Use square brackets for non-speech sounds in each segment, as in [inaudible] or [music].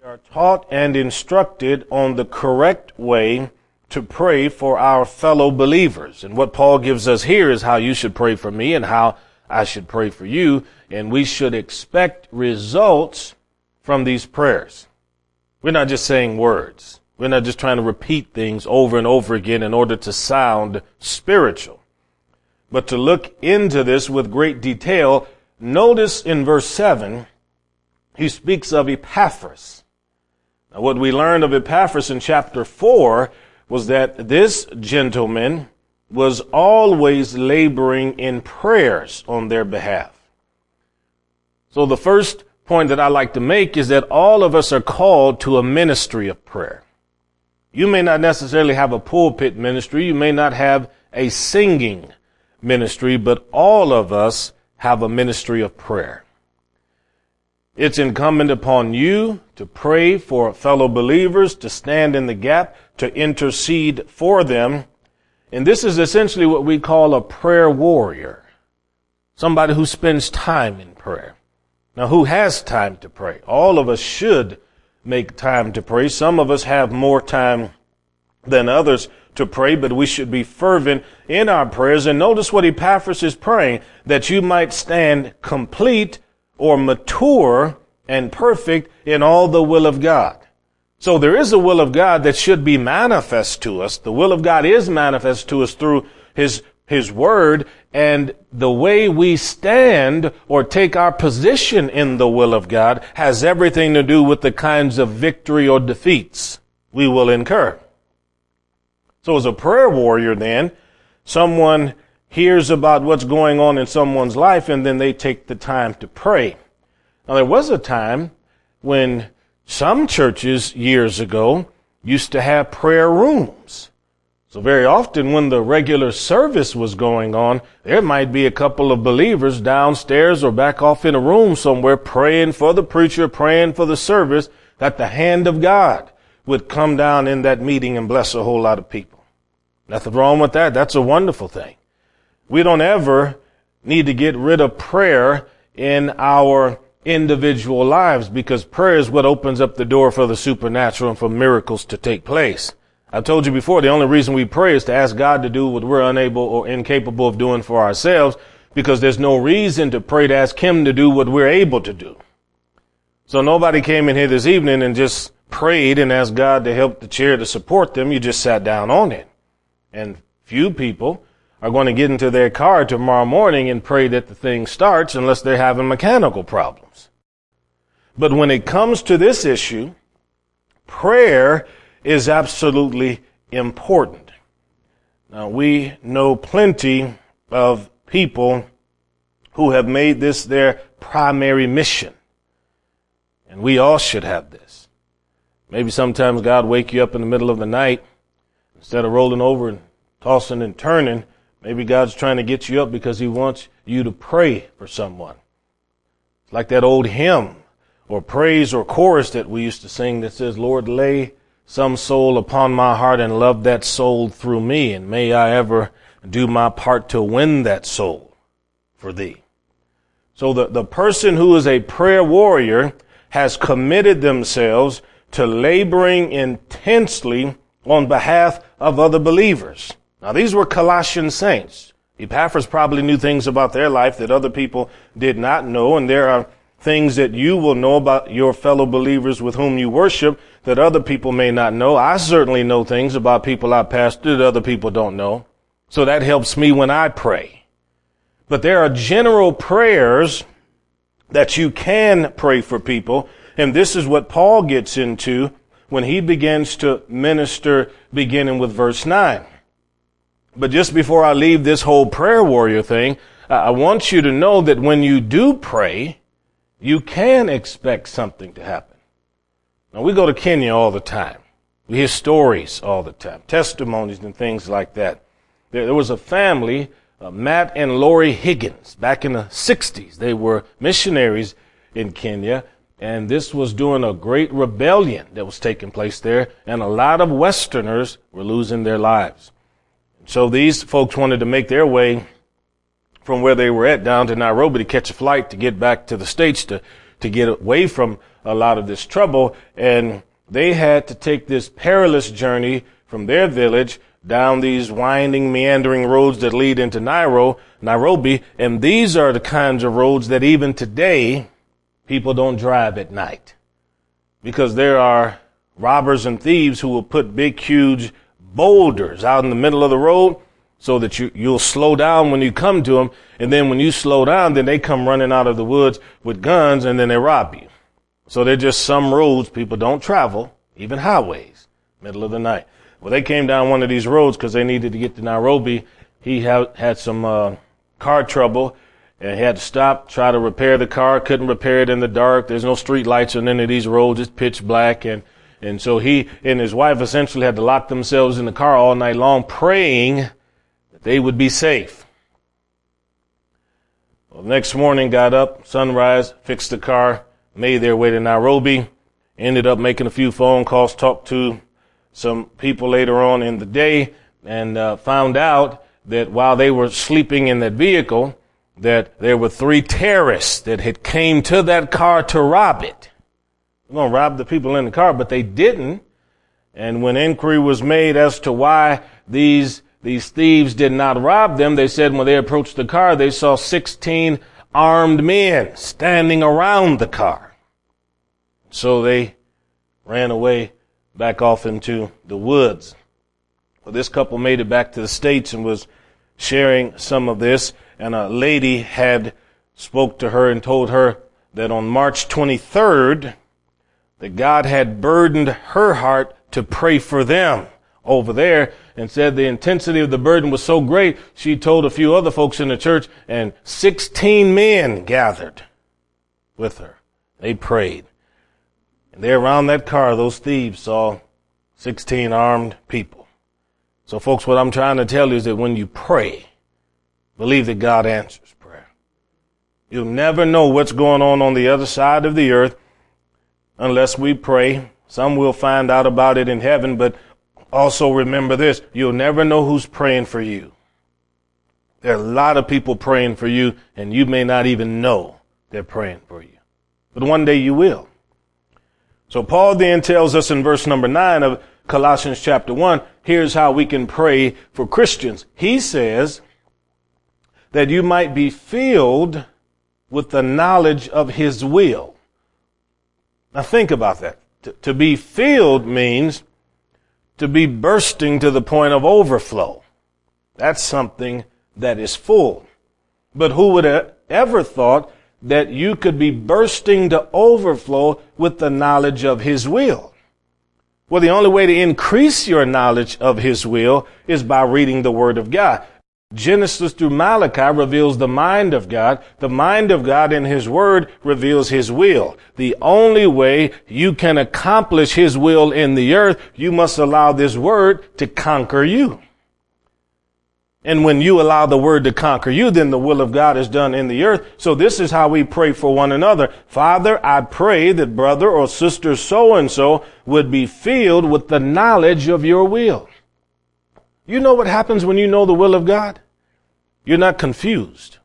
We are taught and instructed on the correct way to pray for our fellow believers. And what Paul gives us here is how you should pray for me and how I should pray for you. And we should expect results from these prayers. We're not just saying words. We're not just trying to repeat things over and over again in order to sound spiritual. But to look into this with great detail, notice in verse 7, he speaks of Epaphras. Now, what we learned of Epaphras in chapter 4 was that this gentleman was always laboring in prayers on their behalf. So the first point that I like to make is that all of us are called to a ministry of prayer. You may not necessarily have a pulpit ministry. You may not have a singing ministry, but all of us have a ministry of prayer. It's incumbent upon you to pray for fellow believers, to stand in the gap, to intercede for them. And this is essentially what we call a prayer warrior. Somebody who spends time in prayer. Now, who has time to pray? All of us should make time to pray. Some of us have more time than others to pray, but we should be fervent in our prayers. And notice what Epaphras is praying, that you might stand complete or mature and perfect in all the will of God. So there is a will of God that should be manifest to us. The will of God is manifest to us through His, His Word and the way we stand or take our position in the will of God has everything to do with the kinds of victory or defeats we will incur. So as a prayer warrior then, someone hears about what's going on in someone's life and then they take the time to pray. Now there was a time when some churches years ago used to have prayer rooms. So very often when the regular service was going on, there might be a couple of believers downstairs or back off in a room somewhere praying for the preacher, praying for the service, that the hand of God would come down in that meeting and bless a whole lot of people. Nothing wrong with that. That's a wonderful thing. We don't ever need to get rid of prayer in our individual lives because prayer is what opens up the door for the supernatural and for miracles to take place. I've told you before, the only reason we pray is to ask God to do what we're unable or incapable of doing for ourselves because there's no reason to pray to ask Him to do what we're able to do. So nobody came in here this evening and just prayed and asked God to help the chair to support them. You just sat down on it. And few people are going to get into their car tomorrow morning and pray that the thing starts unless they're having mechanical problems. But when it comes to this issue, prayer is absolutely important. Now we know plenty of people who have made this their primary mission. And we all should have this. Maybe sometimes God wake you up in the middle of the night instead of rolling over and tossing and turning. Maybe God's trying to get you up because he wants you to pray for someone. It's like that old hymn or praise or chorus that we used to sing that says, Lord, lay some soul upon my heart and love that soul through me. And may I ever do my part to win that soul for thee. So the, the person who is a prayer warrior has committed themselves to laboring intensely on behalf of other believers. Now these were Colossian saints. Epaphras probably knew things about their life that other people did not know, and there are things that you will know about your fellow believers with whom you worship that other people may not know. I certainly know things about people I pastor that other people don't know. So that helps me when I pray. But there are general prayers that you can pray for people, and this is what Paul gets into when he begins to minister beginning with verse 9. But just before I leave this whole prayer warrior thing, I want you to know that when you do pray, you can expect something to happen. Now we go to Kenya all the time. We hear stories all the time, testimonies and things like that. There, there was a family, uh, Matt and Lori Higgins, back in the 60s. They were missionaries in Kenya, and this was during a great rebellion that was taking place there, and a lot of Westerners were losing their lives. So these folks wanted to make their way from where they were at down to Nairobi to catch a flight to get back to the States to, to get away from a lot of this trouble. And they had to take this perilous journey from their village down these winding, meandering roads that lead into Nairo, Nairobi. And these are the kinds of roads that even today people don't drive at night because there are robbers and thieves who will put big, huge boulders out in the middle of the road so that you, you'll slow down when you come to them. And then when you slow down, then they come running out of the woods with guns and then they rob you. So they're just some roads people don't travel, even highways, middle of the night. Well, they came down one of these roads because they needed to get to Nairobi. He had, had some, uh, car trouble and he had to stop, try to repair the car, couldn't repair it in the dark. There's no street lights on any of these roads. It's pitch black. And, and so he and his wife essentially had to lock themselves in the car all night long praying that they would be safe. Well, the next morning, got up, sunrise, fixed the car, made their way to Nairobi, ended up making a few phone calls, talked to some people later on in the day, and uh, found out that while they were sleeping in that vehicle, that there were three terrorists that had came to that car to rob it. They're going to rob the people in the car, but they didn't. And when inquiry was made as to why these these thieves did not rob them. They said when they approached the car, they saw 16 armed men standing around the car. So they ran away back off into the woods. Well, this couple made it back to the States and was sharing some of this. And a lady had spoke to her and told her that on March 23rd, that God had burdened her heart to pray for them over there and said the intensity of the burden was so great, she told a few other folks in the church and 16 men gathered with her. They prayed. And there around that car, those thieves saw 16 armed people. So folks, what I'm trying to tell you is that when you pray, believe that God answers prayer. You'll never know what's going on on the other side of the earth unless we pray. Some will find out about it in heaven, but also remember this, you'll never know who's praying for you. There are a lot of people praying for you and you may not even know they're praying for you. But one day you will. So Paul then tells us in verse number nine of Colossians chapter one, here's how we can pray for Christians. He says that you might be filled with the knowledge of his will. Now think about that. To, to be filled means to be bursting to the point of overflow. That's something that is full. But who would have ever thought that you could be bursting to overflow with the knowledge of His will? Well, the only way to increase your knowledge of His will is by reading the Word of God. Genesis through Malachi reveals the mind of God. The mind of God in His Word reveals His will. The only way you can accomplish His will in the earth, you must allow this Word to conquer you. And when you allow the Word to conquer you, then the will of God is done in the earth. So this is how we pray for one another. Father, I pray that brother or sister so and so would be filled with the knowledge of your will. You know what happens when you know the will of God? You're not confused.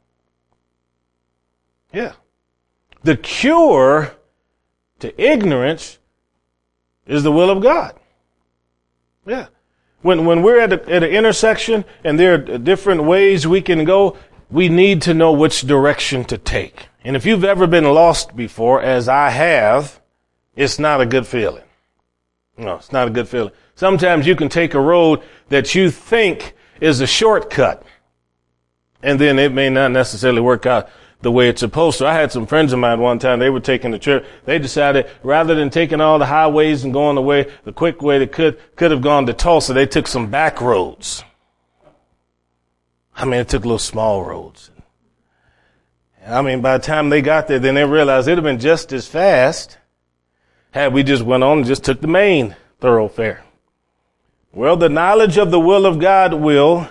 Yeah. The cure to ignorance is the will of God. Yeah. When, when we're at, a, at an intersection and there are different ways we can go, we need to know which direction to take. And if you've ever been lost before, as I have, it's not a good feeling. No, it's not a good feeling. Sometimes you can take a road that you think is a shortcut. And then it may not necessarily work out the way it's supposed to. I had some friends of mine one time, they were taking the trip. They decided rather than taking all the highways and going the way, the quick way they could, could have gone to Tulsa, they took some back roads. I mean, it took little small roads. I mean, by the time they got there, then they realized it'd have been just as fast had we just went on and just took the main thoroughfare. Well, the knowledge of the will of God will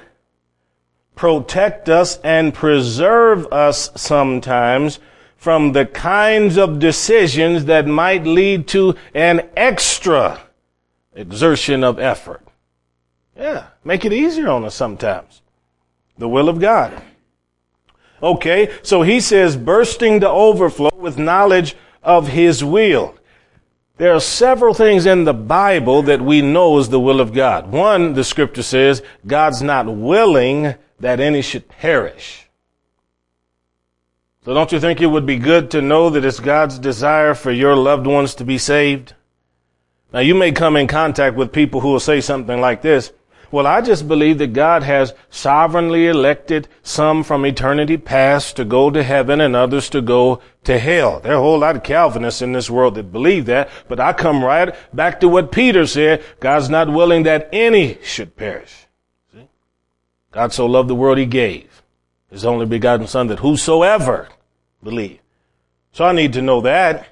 protect us and preserve us sometimes from the kinds of decisions that might lead to an extra exertion of effort. Yeah, make it easier on us sometimes. The will of God. Okay, so he says bursting to overflow with knowledge of his will. There are several things in the Bible that we know is the will of God. One, the scripture says, God's not willing that any should perish. So don't you think it would be good to know that it's God's desire for your loved ones to be saved? Now you may come in contact with people who will say something like this. Well, I just believe that God has sovereignly elected some from eternity past to go to heaven and others to go to hell. There are a whole lot of Calvinists in this world that believe that, but I come right back to what Peter said. God's not willing that any should perish. See? God so loved the world he gave his only begotten son that whosoever believe. So I need to know that.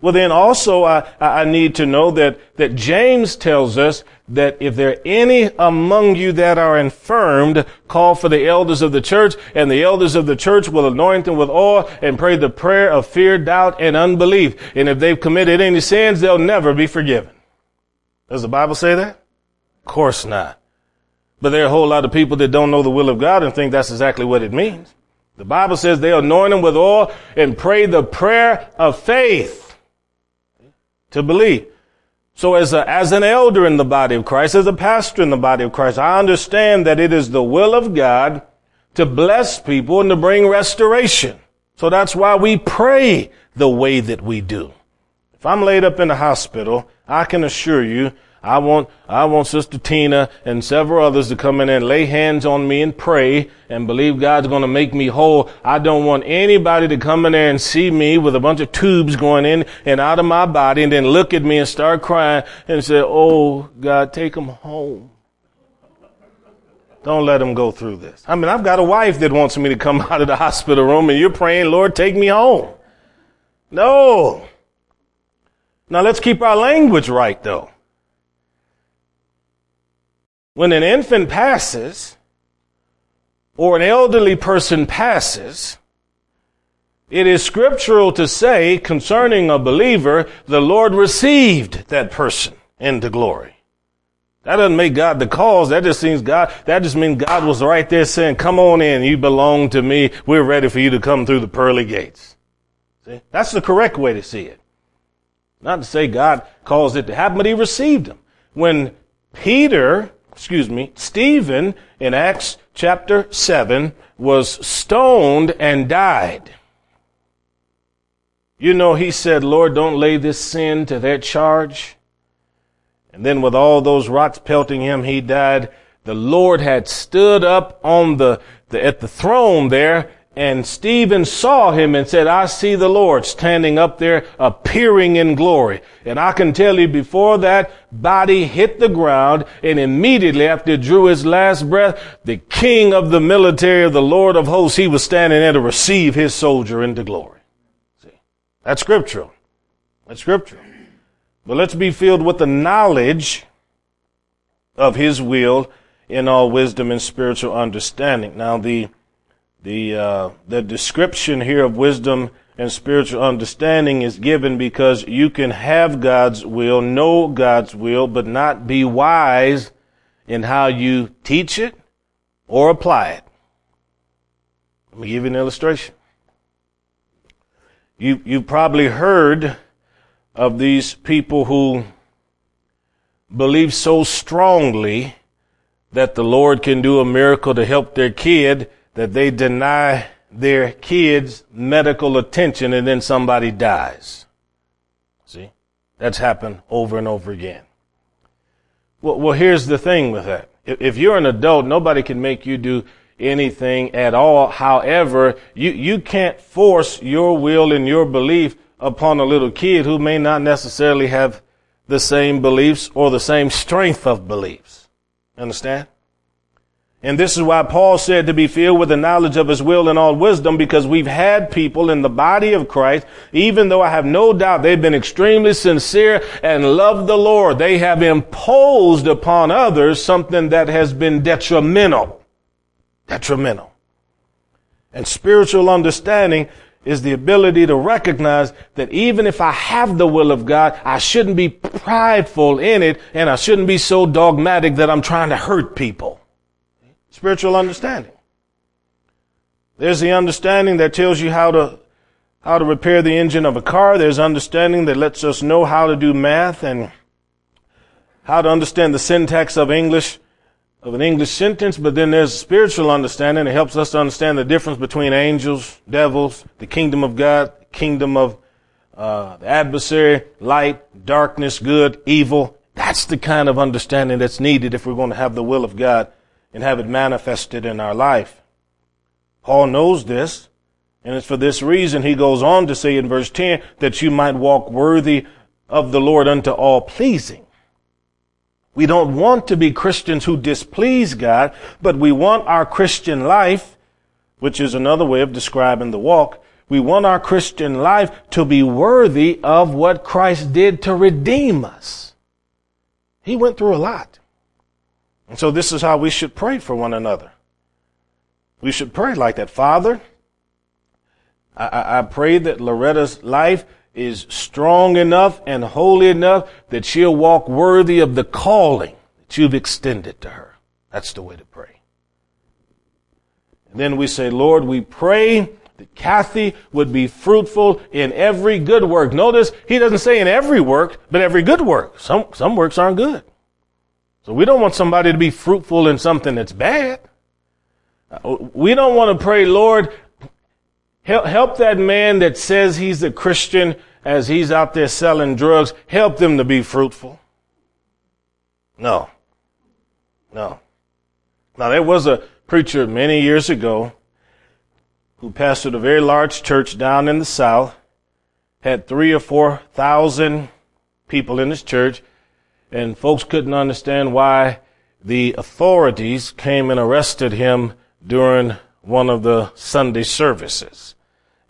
Well, then also I, I need to know that, that James tells us that if there are any among you that are infirmed, call for the elders of the church, and the elders of the church will anoint them with oil and pray the prayer of fear, doubt, and unbelief. And if they've committed any sins, they'll never be forgiven. Does the Bible say that? Of course not. But there are a whole lot of people that don't know the will of God and think that's exactly what it means. The Bible says they anoint them with oil and pray the prayer of faith to believe. So as a, as an elder in the body of Christ, as a pastor in the body of Christ, I understand that it is the will of God to bless people and to bring restoration. So that's why we pray the way that we do. If I'm laid up in the hospital, I can assure you I want, I want Sister Tina and several others to come in and lay hands on me and pray and believe God's going to make me whole. I don't want anybody to come in there and see me with a bunch of tubes going in and out of my body and then look at me and start crying and say, Oh, God, take them home. Don't let them go through this. I mean, I've got a wife that wants me to come [laughs] out of the hospital room and you're praying, Lord, take me home. No. Now let's keep our language right though. When an infant passes, or an elderly person passes, it is scriptural to say concerning a believer, the Lord received that person into glory. That doesn't make God the cause. That just means God, that just means God was right there saying, come on in. You belong to me. We're ready for you to come through the pearly gates. See? That's the correct way to see it. Not to say God caused it to happen, but he received them. When Peter excuse me, Stephen in Acts chapter 7 was stoned and died. You know, he said, Lord, don't lay this sin to their charge. And then with all those rocks pelting him, he died. The Lord had stood up on the, the at the throne there and Stephen saw him and said, I see the Lord standing up there appearing in glory. And I can tell you before that body hit the ground and immediately after it drew his last breath, the king of the military the Lord of hosts, he was standing there to receive his soldier into glory. See, that's scriptural. That's scriptural. But let's be filled with the knowledge of his will in all wisdom and spiritual understanding. Now the the, uh, the description here of wisdom and spiritual understanding is given because you can have God's will, know God's will, but not be wise in how you teach it or apply it. Let me give you an illustration. You, you've probably heard of these people who believe so strongly that the Lord can do a miracle to help their kid that they deny their kids medical attention and then somebody dies. See? That's happened over and over again. Well, well here's the thing with that. If, if you're an adult, nobody can make you do anything at all. However, you, you can't force your will and your belief upon a little kid who may not necessarily have the same beliefs or the same strength of beliefs. Understand? And this is why Paul said to be filled with the knowledge of his will and all wisdom, because we've had people in the body of Christ, even though I have no doubt they've been extremely sincere and love the Lord, they have imposed upon others something that has been detrimental. Detrimental. And spiritual understanding is the ability to recognize that even if I have the will of God, I shouldn't be prideful in it and I shouldn't be so dogmatic that I'm trying to hurt people spiritual understanding. There's the understanding that tells you how to how to repair the engine of a car. There's understanding that lets us know how to do math and how to understand the syntax of English, of an English sentence. But then there's spiritual understanding. It helps us to understand the difference between angels, devils, the kingdom of God, kingdom of uh, the adversary, light, darkness, good, evil. That's the kind of understanding that's needed if we're going to have the will of God and have it manifested in our life. Paul knows this, and it's for this reason he goes on to say in verse 10 that you might walk worthy of the Lord unto all pleasing. We don't want to be Christians who displease God, but we want our Christian life, which is another way of describing the walk, we want our Christian life to be worthy of what Christ did to redeem us. He went through a lot. And so this is how we should pray for one another. We should pray like that. Father, I, I pray that Loretta's life is strong enough and holy enough that she'll walk worthy of the calling that you've extended to her. That's the way to pray. And then we say, Lord, we pray that Kathy would be fruitful in every good work. Notice he doesn't say in every work, but every good work. Some, some works aren't good. So we don't want somebody to be fruitful in something that's bad. Uh, we don't want to pray, Lord, help, help that man that says he's a Christian as he's out there selling drugs, help them to be fruitful. No. No. Now there was a preacher many years ago who pastored a very large church down in the South, had three or four thousand people in his church, and folks couldn't understand why the authorities came and arrested him during one of the Sunday services.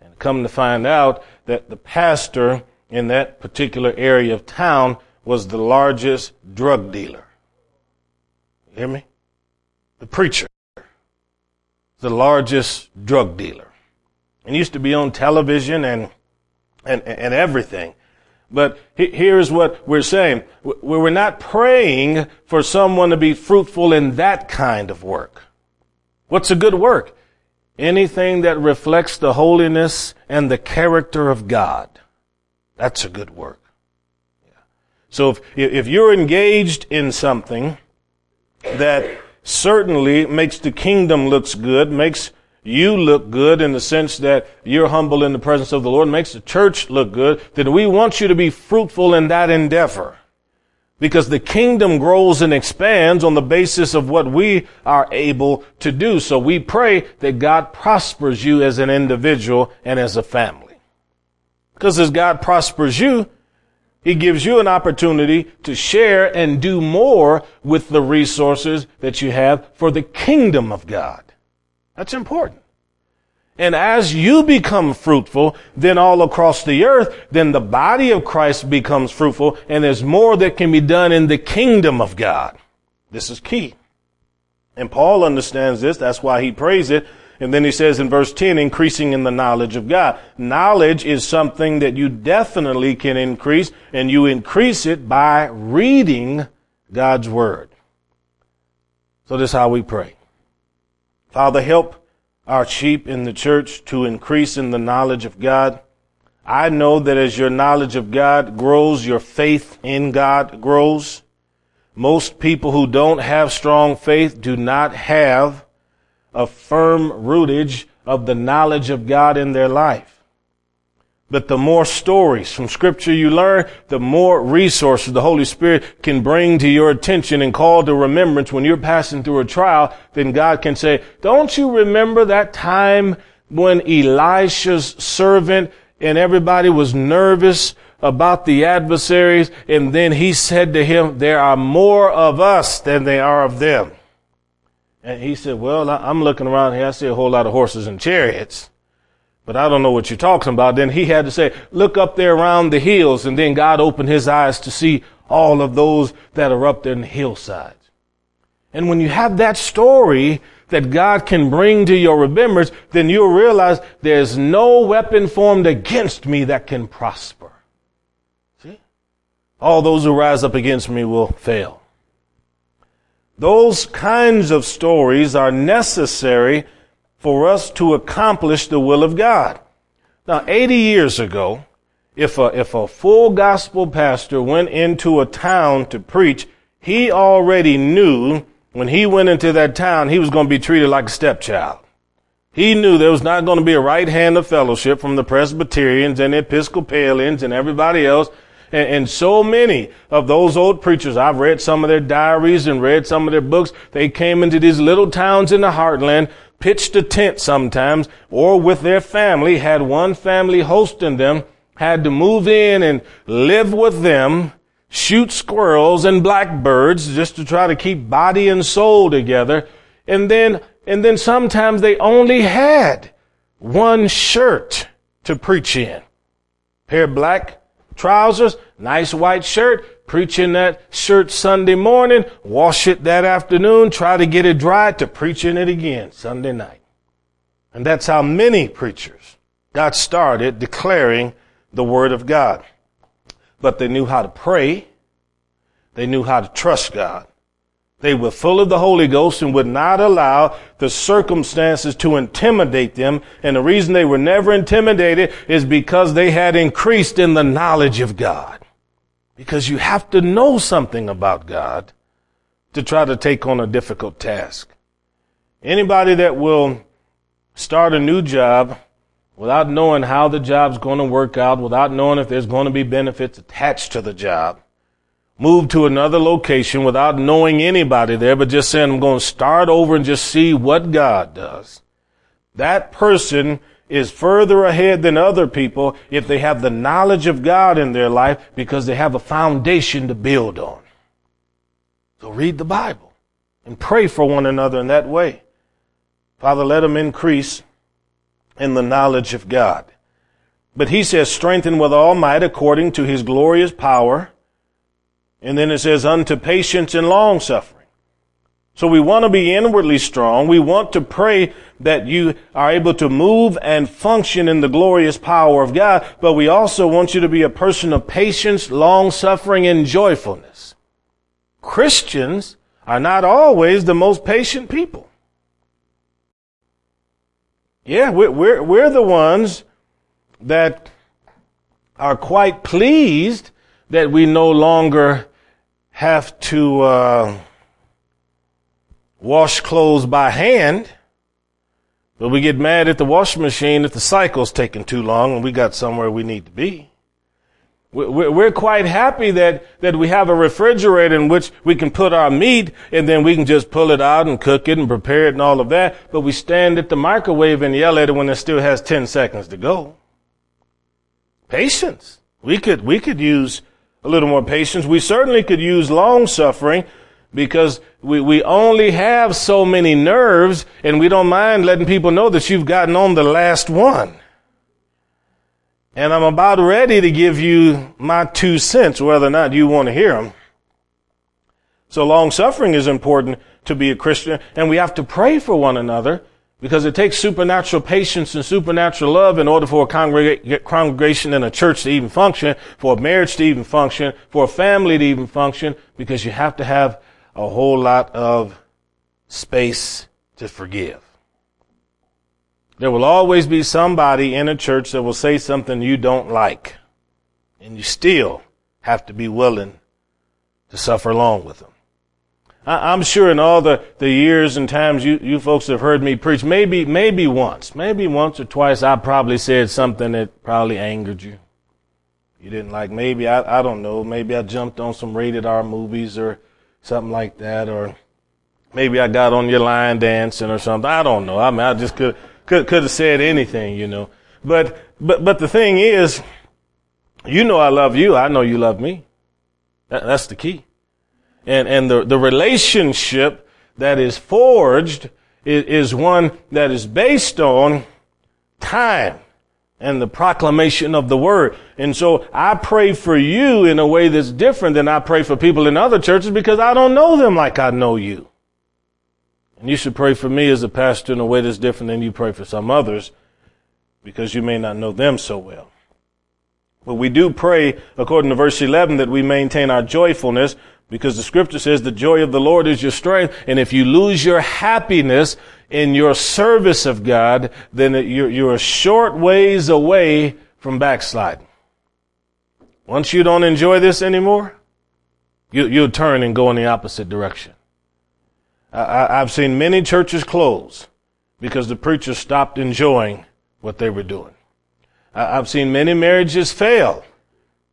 And come to find out that the pastor in that particular area of town was the largest drug dealer. You hear me? The preacher the largest drug dealer. And used to be on television and, and, and everything. But here's what we're saying. We're not praying for someone to be fruitful in that kind of work. What's a good work? Anything that reflects the holiness and the character of God. That's a good work. So if, if you're engaged in something that certainly makes the kingdom looks good, makes you look good in the sense that you're humble in the presence of the Lord, makes the church look good, then we want you to be fruitful in that endeavor. Because the kingdom grows and expands on the basis of what we are able to do. So we pray that God prospers you as an individual and as a family. Because as God prospers you, he gives you an opportunity to share and do more with the resources that you have for the kingdom of God. That's important. And as you become fruitful, then all across the earth, then the body of Christ becomes fruitful and there's more that can be done in the kingdom of God. This is key. And Paul understands this. That's why he prays it and then he says in verse 10, increasing in the knowledge of God. Knowledge is something that you definitely can increase, and you increase it by reading God's Word. So this is how we pray. Father, help our sheep in the church to increase in the knowledge of God. I know that as your knowledge of God grows, your faith in God grows. Most people who don't have strong faith do not have a firm rootage of the knowledge of God in their life. But the more stories from scripture you learn, the more resources the Holy Spirit can bring to your attention and call to remembrance when you're passing through a trial, then God can say, don't you remember that time when Elisha's servant and everybody was nervous about the adversaries and then he said to him, there are more of us than there are of them. And he said, well, I'm looking around here. I see a whole lot of horses and chariots, but I don't know what you're talking about. Then he had to say, look up there around the hills. And then God opened his eyes to see all of those that are up there in the hillsides. And when you have that story that God can bring to your remembrance, then you'll realize there's no weapon formed against me that can prosper. See? All those who rise up against me will fail. Those kinds of stories are necessary for us to accomplish the will of God. Now, 80 years ago, if a, if a full gospel pastor went into a town to preach, he already knew when he went into that town, he was going to be treated like a stepchild. He knew there was not going to be a right hand of fellowship from the Presbyterians and Episcopalians and everybody else. And, and, so many of those old preachers, I've read some of their diaries and read some of their books. They came into these little towns in the heartland, pitched a tent sometimes, or with their family, had one family hosting them, had to move in and live with them, shoot squirrels and blackbirds just to try to keep body and soul together. And then, and then sometimes they only had one shirt to preach in. Pair black trousers, nice white shirt, preach in that shirt Sunday morning, wash it that afternoon, try to get it dry to preach in it again Sunday night. And that's how many preachers got started declaring the word of God but they knew how to pray. They knew how to trust God. They were full of the Holy Ghost and would not allow the circumstances to intimidate them. And the reason they were never intimidated is because they had increased in the knowledge of God. Because you have to know something about God to try to take on a difficult task. Anybody that will start a new job without knowing how the job's going to work out, without knowing if there's going to be benefits attached to the job. Move to another location without knowing anybody there, but just saying, I'm going to start over and just see what God does. That person is further ahead than other people if they have the knowledge of God in their life because they have a foundation to build on. So read the Bible and pray for one another in that way. Father, let them increase in the knowledge of God. But he says, strengthen with all might according to his glorious power. And then it says, unto patience and long suffering. So we want to be inwardly strong. We want to pray that you are able to move and function in the glorious power of God. But we also want you to be a person of patience, long suffering, and joyfulness. Christians are not always the most patient people. Yeah, we're, we're, we're the ones that are quite pleased that we no longer have to uh, wash clothes by hand. But we get mad at the washing machine if the cycle's taking too long and we got somewhere we need to be. We're quite happy that, that we have a refrigerator in which we can put our meat and then we can just pull it out and cook it and prepare it and all of that. But we stand at the microwave and yell at it when it still has 10 seconds to go. Patience. We could, we could use a little more patience. We certainly could use long suffering because we, we only have so many nerves and we don't mind letting people know that you've gotten on the last one. And I'm about ready to give you my two cents, whether or not you want to hear them. So long suffering is important to be a Christian, and we have to pray for one another because it takes supernatural patience and supernatural love in order for a congreg- congregation and a church to even function, for a marriage to even function, for a family to even function, because you have to have a whole lot of space to forgive. There will always be somebody in a church that will say something you don't like. And you still have to be willing to suffer along with them. I, am sure in all the, the years and times you, you folks have heard me preach, maybe, maybe once, maybe once or twice I probably said something that probably angered you. You didn't like, maybe, I, I don't know, maybe I jumped on some rated R movies or something like that, or maybe I got on your line dancing or something. I don't know. I mean, I just could, could, could have said anything, you know. But, but, but the thing is, you know I love you. I know you love me. That, that's the key. And, and the, the relationship that is forged is, is one that is based on time and the proclamation of the word. And so I pray for you in a way that's different than I pray for people in other churches because I don't know them like I know you. And you should pray for me as a pastor in a way that's different than you pray for some others because you may not know them so well. But we do pray, according to verse 11, that we maintain our joyfulness because the scripture says the joy of the Lord is your strength. And if you lose your happiness, in your service of God, then you're, you're a short ways away from backsliding. Once you don't enjoy this anymore, you, you'll turn and go in the opposite direction. I, I've seen many churches close because the preachers stopped enjoying what they were doing. I've seen many marriages fail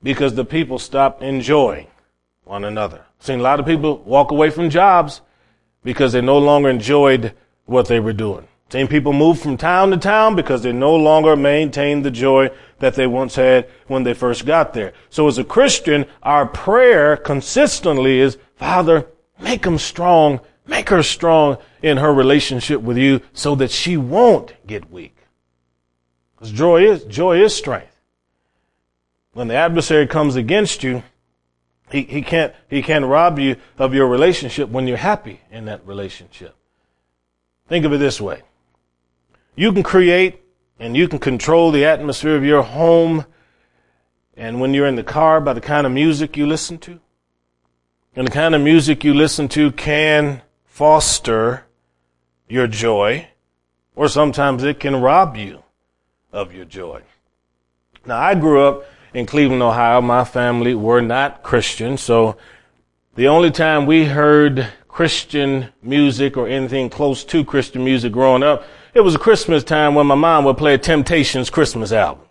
because the people stopped enjoying one another. Seen a lot of people walk away from jobs because they no longer enjoyed what they were doing. Seen people move from town to town because they no longer maintained the joy that they once had when they first got there. So as a Christian, our prayer consistently is, Father, make them strong, make her strong in her relationship with you so that she won't get weak. Because joy is, joy is strength. When the adversary comes against you, he, he can't, he can't rob you of your relationship when you're happy in that relationship. Think of it this way. You can create and you can control the atmosphere of your home and when you're in the car by the kind of music you listen to. And the kind of music you listen to can foster your joy or sometimes it can rob you of your joy. Now I grew up in Cleveland, Ohio. My family were not Christian, so the only time we heard Christian music or anything close to Christian music growing up, it was Christmas time when my mom would play a Temptations Christmas album.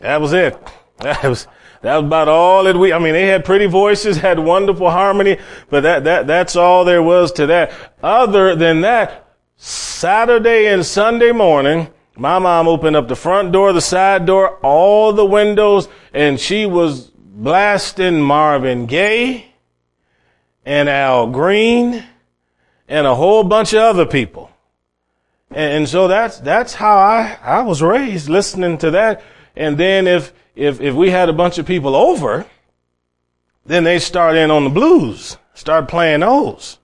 That was it. That was, that was about all that we, I mean, they had pretty voices, had wonderful harmony, but that, that, that's all there was to that. Other than that, Saturday and Sunday morning, my mom opened up the front door, the side door, all the windows, and she was blasting Marvin Gaye, and Al Green and a whole bunch of other people. And, and, so that's, that's how I, I was raised listening to that. And then if, if, if we had a bunch of people over, then they start in on the blues, start playing those.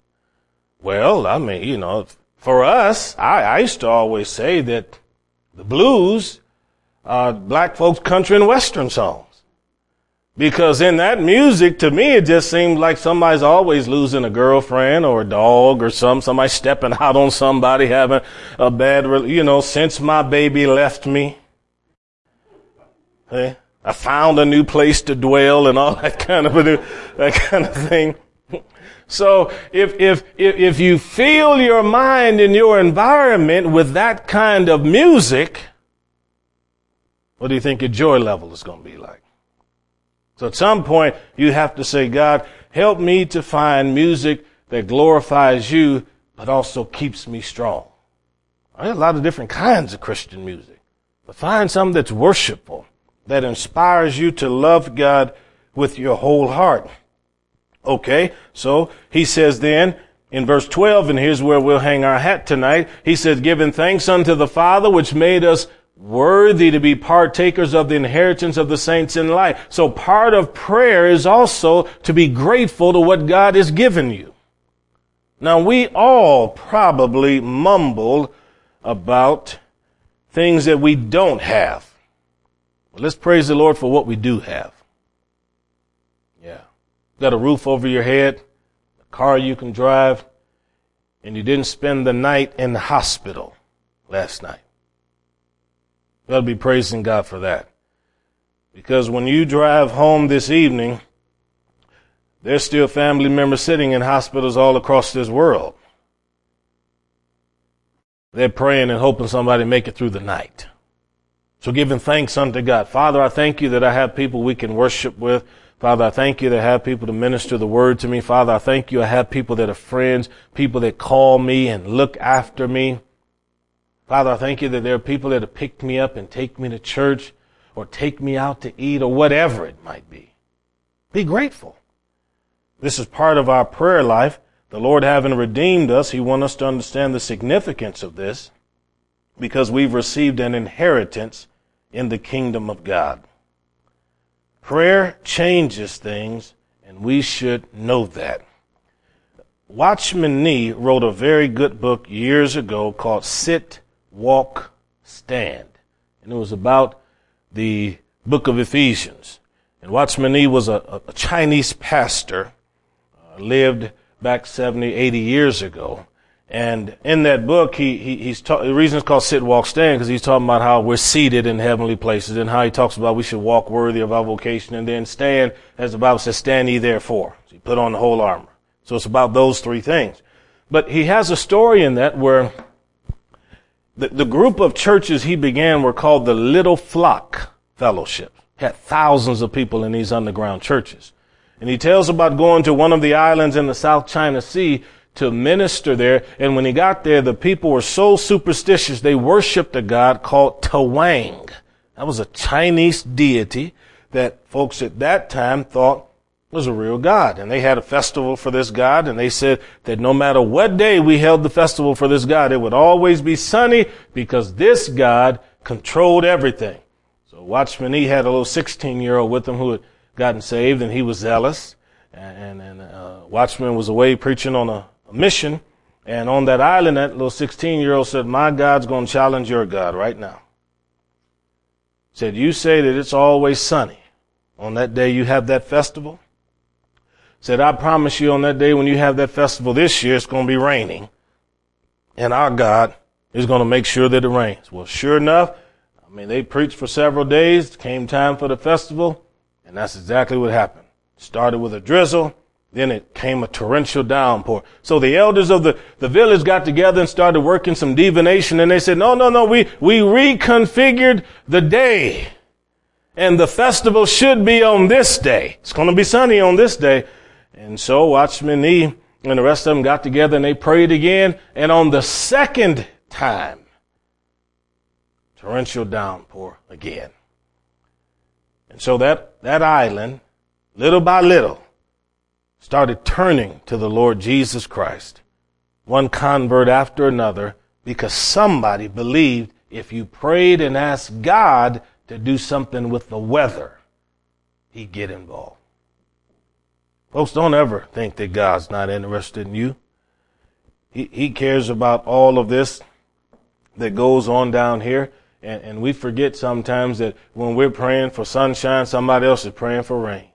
Well, I mean, you know, for us, I, I used to always say that the blues are black folks country and western songs. Because in that music, to me, it just seems like somebody's always losing a girlfriend or a dog or some, somebody stepping out on somebody having a bad, you know, since my baby left me. Hey, I found a new place to dwell and all that [laughs] kind of a, that kind of thing. So if, if, if, if you feel your mind in your environment with that kind of music, what do you think your joy level is going to be like? So at some point, you have to say, God, help me to find music that glorifies you, but also keeps me strong. There's a lot of different kinds of Christian music, but find something that's worshipful, that inspires you to love God with your whole heart. Okay, so he says then, in verse 12, and here's where we'll hang our hat tonight, he says, giving thanks unto the Father which made us worthy to be partakers of the inheritance of the saints in light. So part of prayer is also to be grateful to what God has given you. Now we all probably mumble about things that we don't have. Well, let's praise the Lord for what we do have. Got a roof over your head, a car you can drive, and you didn't spend the night in the hospital last night. You ought to be praising God for that. Because when you drive home this evening, there's still family members sitting in hospitals all across this world. They're praying and hoping somebody make it through the night. So giving thanks unto God. Father, I thank you that I have people we can worship with. Father, I thank you that I have people to minister the word to me. Father, I thank you I have people that are friends, people that call me and look after me. Father, I thank you that there are people that have picked me up and take me to church or take me out to eat or whatever it might be. Be grateful. This is part of our prayer life. The Lord having redeemed us, He wants us to understand the significance of this because we've received an inheritance in the kingdom of God. Prayer changes things and we should know that. Watchman Nee wrote a very good book years ago called Sit walk, stand. And it was about the book of Ephesians. And Watchman Nee was a, a Chinese pastor, uh, lived back 70, 80 years ago. And in that book, he, he he's ta- the reason it's called Sit, Walk, Stand because he's talking about how we're seated in heavenly places and how he talks about we should walk worthy of our vocation and then stand, as the Bible says, stand ye therefore. So you put on the whole armor. So it's about those three things. But he has a story in that where the, the group of churches he began were called the Little Flock Fellowship. He had thousands of people in these underground churches. And he tells about going to one of the islands in the South China Sea to minister there. And when he got there, the people were so superstitious, they worshiped a god called Tawang. That was a Chinese deity that folks at that time thought was a real God. And they had a festival for this God, and they said that no matter what day we held the festival for this God, it would always be sunny because this God controlled everything. So Watchman he had a little 16 year old with him who had gotten saved, and he was zealous. And, and uh, Watchman was away preaching on a mission. And on that island, that little 16 year old said, My God's going to challenge your God right now. Said, You say that it's always sunny. On that day you have that festival said, I promise you on that day when you have that festival this year, it's going to be raining. And our God is going to make sure that it rains. Well, sure enough, I mean, they preached for several days. Came time for the festival. And that's exactly what happened. Started with a drizzle. Then it came a torrential downpour. So the elders of the, the village got together and started working some divination. And they said, no, no, no, we, we reconfigured the day. And the festival should be on this day. It's going to be sunny on this day. And so Watchman Nee and the rest of them got together and they prayed again. And on the second time, torrential downpour again. And so that, that island, little by little, started turning to the Lord Jesus Christ. One convert after another, because somebody believed if you prayed and asked God to do something with the weather, he'd get involved. Folks, don't ever think that God's not interested in you. He, he cares about all of this that goes on down here. And, and we forget sometimes that when we're praying for sunshine, somebody else is praying for rain.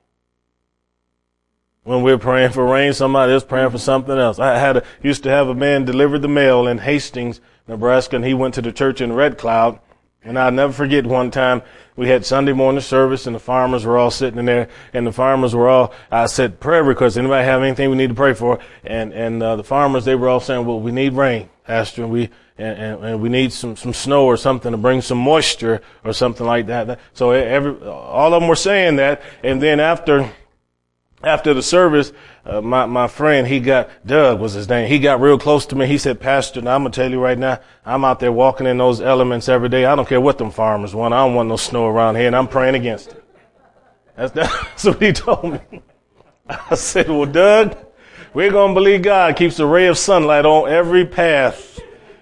When we're praying for rain, somebody else praying for something else. I had a, used to have a man deliver the mail in Hastings, Nebraska, and he went to the church in Red Cloud and I'll never forget one time we had Sunday morning service and the farmers were all sitting in there and the farmers were all, I said, prayer requests. Anybody have anything we need to pray for? And, and, uh, the farmers, they were all saying, well, we need rain, Pastor, and we, and, and, and, we need some, some snow or something to bring some moisture or something like that. So every, all of them were saying that. And then after, after the service, uh, my, my friend, he got, Doug was his name. He got real close to me. He said, Pastor, now I'm going to tell you right now, I'm out there walking in those elements every day. I don't care what them farmers want. I don't want no snow around here and I'm praying against it. That's, [laughs] that's what he told me. I said, well, Doug, we're going to believe God keeps a ray of sunlight on every path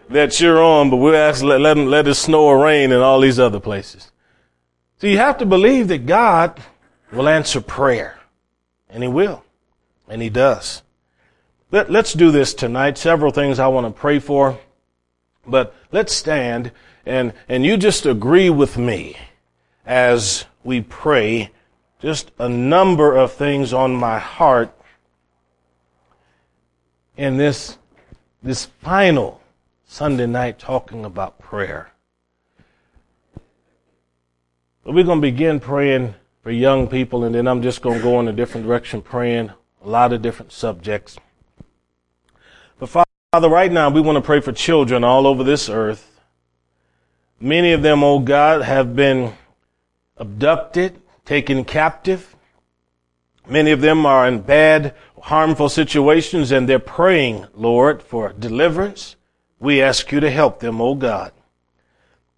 that you're on, but we'll ask, let, let, him, let it snow or rain in all these other places. So you have to believe that God will answer prayer. And he will. And he does. Let, let's do this tonight. Several things I want to pray for. But let's stand and, and you just agree with me as we pray just a number of things on my heart in this, this final Sunday night talking about prayer. But we're going to begin praying for young people, and then I'm just going to go in a different direction, praying a lot of different subjects. But Father, right now we want to pray for children all over this earth. Many of them, oh God, have been abducted, taken captive. Many of them are in bad, harmful situations and they're praying, Lord, for deliverance. We ask you to help them, oh God.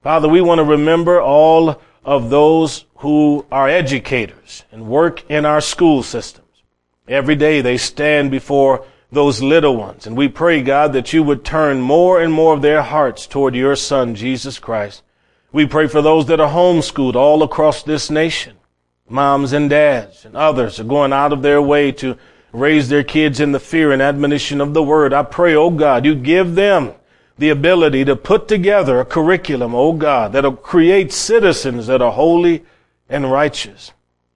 Father, we want to remember all of those who are educators and work in our school systems. Every day they stand before those little ones. And we pray, God, that you would turn more and more of their hearts toward your son, Jesus Christ. We pray for those that are homeschooled all across this nation. Moms and dads and others are going out of their way to raise their kids in the fear and admonition of the word. I pray, oh God, you give them the ability to put together a curriculum, oh God, that'll create citizens that are holy and righteous.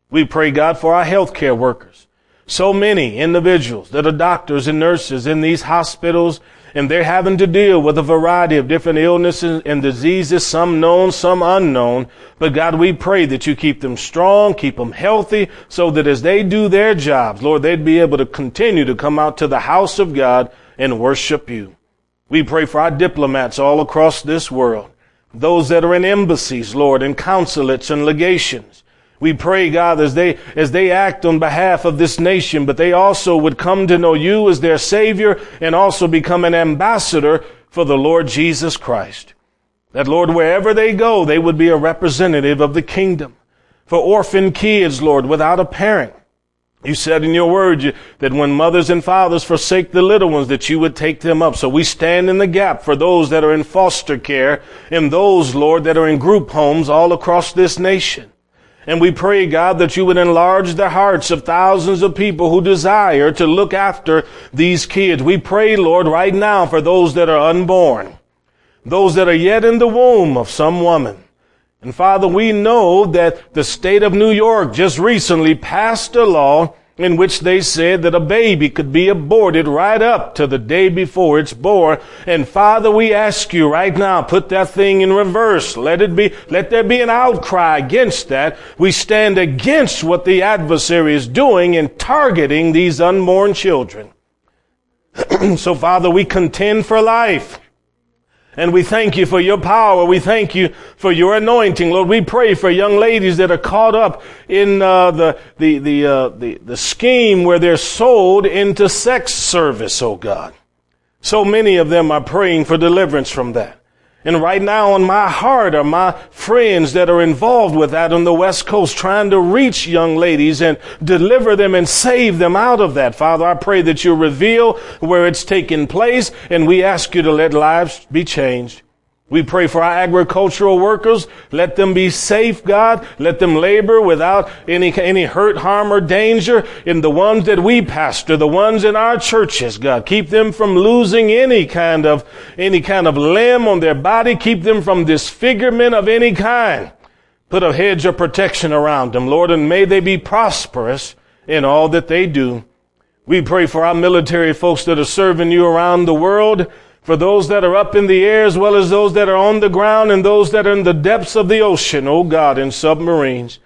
We pray, God, for our healthcare workers. So many individuals that are doctors and nurses in these hospitals and they're having to deal with a variety of different illnesses and diseases, some known, some unknown. But God, we pray that you keep them strong, keep them healthy, so that as they do their jobs, Lord, they'd be able to continue to come out to the house of God and worship you. We pray for our diplomats all across this world, those that are in embassies, Lord, and consulates and legations. We pray, God, as they, as they act on behalf of this nation, but they also would come to know you as their Savior and also become an ambassador for the Lord Jesus Christ. That, Lord, wherever they go, they would be a representative of the kingdom. For orphan kids, Lord, without a parent. You said in your word that when mothers and fathers forsake the little ones, that you would take them up. So we stand in the gap for those that are in foster care and those, Lord, that are in group homes all across this nation. And we pray, God, that you would enlarge the hearts of thousands of people who desire to look after these kids. We pray, Lord, right now for those that are unborn, those that are yet in the womb of some woman. And Father, we know that the state of New York just recently passed a law in which they said that a baby could be aborted right up to the day before it's born. And Father, we ask you right now, put that thing in reverse. Let it be, let there be an outcry against that. We stand against what the adversary is doing in targeting these unborn children. [clears throat] so Father, we contend for life. And we thank you for your power. We thank you for your anointing, Lord. We pray for young ladies that are caught up in uh, the the the, uh, the the scheme where they're sold into sex service. Oh God, so many of them are praying for deliverance from that. And right now on my heart are my friends that are involved with that on the West Coast, trying to reach young ladies and deliver them and save them out of that. Father, I pray that you reveal where it's taking place and we ask you to let lives be changed. We pray for our agricultural workers. Let them be safe, God. Let them labor without any, any hurt, harm, or danger. In the ones that we pastor, the ones in our churches, God. Keep them from losing any kind of, any kind of limb on their body. Keep them from disfigurement of any kind. Put a hedge of protection around them, Lord, and may they be prosperous in all that they do. We pray for our military folks that are serving you around the world for those that are up in the air as well as those that are on the ground and those that are in the depths of the ocean, O God, in submarines.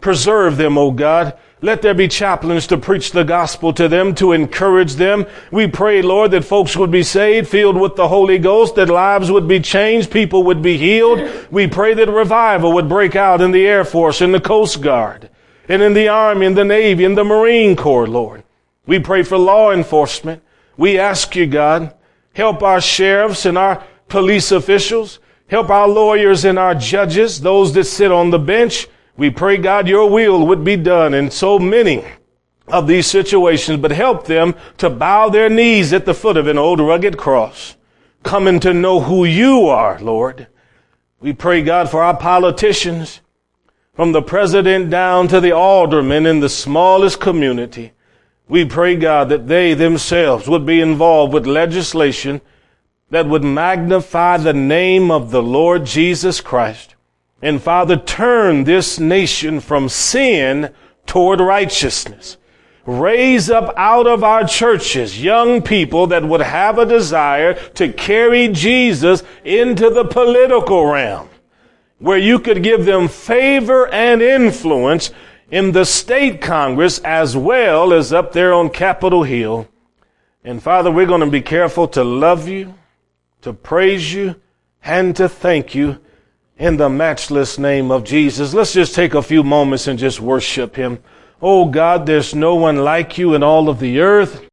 Preserve them, O God. Let there be chaplains to preach the gospel to them, to encourage them. We pray, Lord, that folks would be saved, filled with the Holy Ghost, that lives would be changed, people would be healed. We pray that revival would break out in the Air Force, in the Coast Guard, and in the Army, in the Navy, in the Marine Corps, Lord. We pray for law enforcement. We ask you, God, Help our sheriffs and our police officials. Help our lawyers and our judges, those that sit on the bench. We pray, God, your will would be done in so many of these situations, but help them to bow their knees at the foot of an old rugged cross, coming to know who you are, Lord. We pray, God, for our politicians, from the president down to the aldermen in the smallest community. We pray, God, that they themselves would be involved with legislation that would magnify the name of the Lord Jesus Christ. And Father, turn this nation from sin toward righteousness. Raise up out of our churches young people that would have a desire to carry Jesus into the political realm, where you could give them favor and influence in the state Congress as well as up there on Capitol Hill. And Father, we're going to be careful to love you, to praise you, and to thank you in the matchless name of Jesus. Let's just take a few moments and just worship him. Oh God, there's no one like you in all of the earth.